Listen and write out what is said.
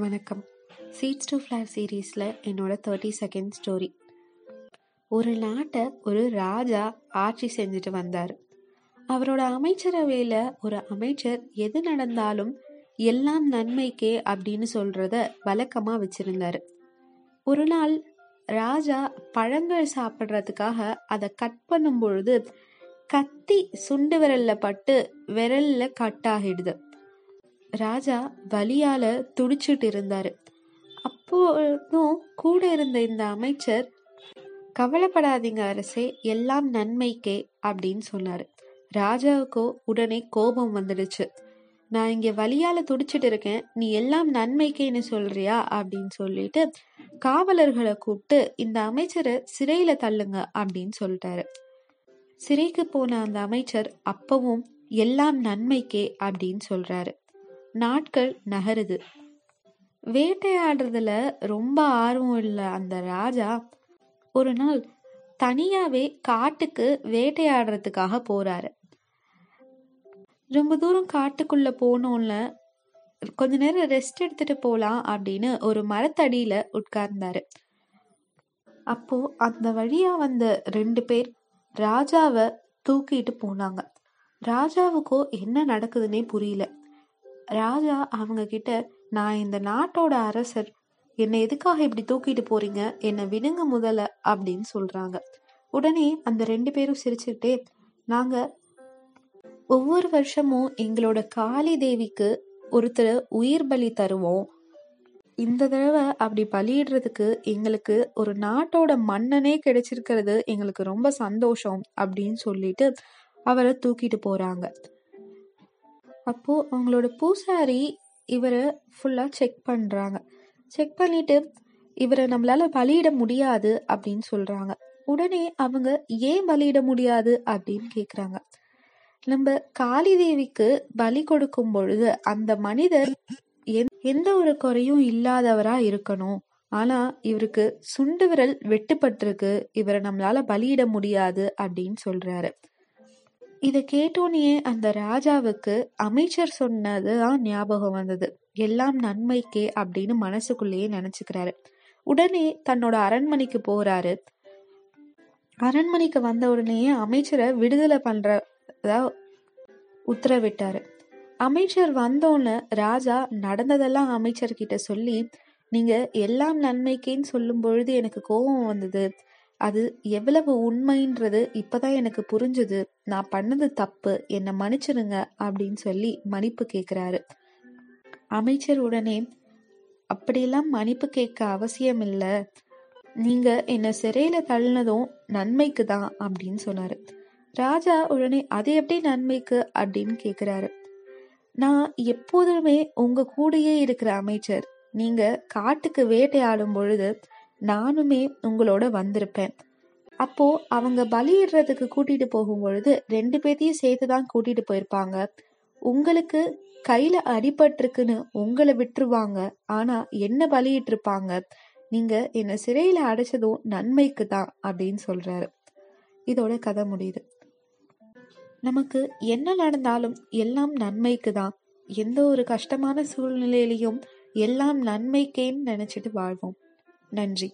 வணக்கம். Seeds to flower சீரீஸில் என்னோட தேர்ட்டி செகண்ட் ஸ்டோரி ஒரு நாட்டை ஒரு ராஜா ஆட்சி செஞ்சுட்டு வந்தார். அவரோட அமைச்சரவையில் ஒரு அமைச்சர் எது நடந்தாலும் எல்லாம் நன்மைக்கே அப்படின்னு சொல்கிறத வழக்கமாக வச்சுருந்தார். ஒரு நாள் ராஜா பழங்கள் சாப்பிட்றதுக்காக அதை கட் பண்ணும் பொழுது கத்தி சுண்டு விரலில் பட்டு விரலில் கட் ஆகிடுது. ராஜா வலியால துடிச்சிட்டு இருந்தாரு அப்போதும் கூட இருந்த இந்த அமைச்சர் கவலைப்படாதீங்க அரசே எல்லாம் நன்மைக்கே அப்படின்னு சொன்னாரு. ராஜாவுக்கோ உடனே கோபம் வந்துடுச்சு. நான் இங்க வழியால துடிச்சிட்டு இருக்கேன் நீ எல்லாம் நன்மைக்கேன்னு சொல்றியா? அப்படின்னு சொல்லிட்டு காவலர்களை கூப்பிட்டு இந்த அமைச்சரை சிறையில தள்ளுங்க அப்படின்னு சொல்லிட்டாரு. சிறைக்கு போன அந்த அமைச்சர் அப்பவும் எல்லாம் நன்மைக்கே அப்படின்னு சொல்றாரு. நாட்கள் நகருது. வேட்டையாடுறதுல ரொம்ப ஆர்வம் இல்லை அந்த ராஜா ஒரு நாள் தனியாவே காட்டுக்கு வேட்டையாடுறதுக்காக போறாரு. ரொம்ப தூரம் காட்டுக்குள்ள போனோம்ல கொஞ்ச நேரம் ரெஸ்ட் எடுத்துட்டு போலாம் அப்படின்னு ஒரு மரத்தடியில உட்கார்ந்தாரு. அப்போ அந்த வழியா வந்த ரெண்டு பேர் ராஜாவை தூக்கிட்டு போனாங்க. ராஜாவுக்கோ என்ன நடக்குதுன்னே புரியல. ராஜா அவங்க கிட்ட நான் இந்த நாட்டோட அரசர். என்னை எதுக்காக இப்படி தூக்கிட்டு போறீங்க? என்னை விடுங்க முதல்ல அப்படின்னு சொல்றாங்க. உடனே அந்த ரெண்டு பேரும் சிரிச்சுக்கிட்டே நாங்க ஒவ்வொரு வருஷமும் எங்களோட காளி தேவிக்கு ஒருத்தர் உயிர் பலி தருவோம். இந்த தடவை அப்படி பலியிடுறதுக்கு எங்களுக்கு ஒரு நாட்டோட மன்னனே கிடைச்சிருக்கிறது எங்களுக்கு ரொம்ப சந்தோஷம் அப்படின்னு சொல்லிட்டு அவரை தூக்கிட்டு போறாங்க. அப்போ அவங்களோட பூசாரி இவரை ஃபுல்லா செக் பண்றாங்க. செக் பண்ணிட்டு இவரை நம்மளால பலியிட முடியாது அப்படின்னு சொல்றாங்க. உடனே அவங்க ஏன் பலியிட முடியாது அப்படின்னு கேக்குறாங்க. நம்ம காளி தேவிக்கு பலி கொடுக்கும் பொழுது அந்த மனிதர் எந்த ஒரு குறையும் இல்லாதவரா இருக்கணும். ஆனா இவருக்கு சுண்டு விரல் வெட்டுப்பட்டிருக்கு. இவரை நம்மளால பலியிட முடியாது அப்படின்னு சொல்றாரு. இதை கேட்டோன்னே அந்த ராஜாவுக்கு அமைச்சர் சொன்னதுதான் ஞாபகம் வந்தது. எல்லாம் நன்மைக்கே அப்படின்னு மனசுக்குள்ளேயே நினைச்சுக்கிறாரு. உடனே தன்னோட அரண்மனைக்கு போறாரு. அரண்மனைக்கு வந்த உடனே அமைச்சரை விடுதலை பண்றதா உத்தரவிட்டாரு. அமைச்சர் வந்தோன்னு ராஜா நடந்ததெல்லாம் அமைச்சர்கிட்ட சொல்லி நீங்க எல்லாம் நன்மைக்கேன்னு சொல்லும் பொழுது எனக்கு கோபம் வந்தது. அது எவ்வளவு உண்மைன்றது இப்பதான் எனக்கு புரிஞ்சுது. நான் பண்ணது தப்பு. என்னை மன்னிச்சிருங்க அப்படின்னு சொல்லி மன்னிப்பு கேட்கிறாரு அமைச்சர் உடனே அப்படியெல்லாம் மன்னிப்பு கேட்க அவசியம் இல்ல நீங்க என்ன சிறையில தள்ளினதும் நன்மைக்கு தான் அப்படின்னு சொன்னாரு. ராஜா உடனே அது எப்படி நன்மைக்கு? அப்படின்னு கேக்குறாரு. நான் எப்போதுமே உங்க கூடயே இருக்கிற அமைச்சர். நீங்க காட்டுக்கு வேட்டையாடும் பொழுது நானுமே உங்களோட வந்திருப்பேன். அப்போ அவங்க பலியிடுறதுக்கு கூட்டிட்டு போகும் பொழுது ரெண்டு பேர்த்தையும் சேர்த்து தான் கூட்டிட்டு போயிருப்பாங்க. உங்களுக்கு கையில அடிபட்டிருக்குன்னு உங்களை விட்டுருவாங்க. ஆனா என்ன பலியிட்டு இருப்பாங்க நீங்க என்ன சிறையில அடைச்சதும் நன்மைக்கு தான் அப்படின்னு சொல்றாரு. இதோட கதை முடியுது. நமக்கு என்ன நடந்தாலும் எல்லாம் நன்மைக்கு தான் எந்த ஒரு கஷ்டமான சூழ்நிலையிலையும் எல்லாம் நன்மைக்கேன்னு நினைச்சிட்டு வாழ்வோம். நன்றி.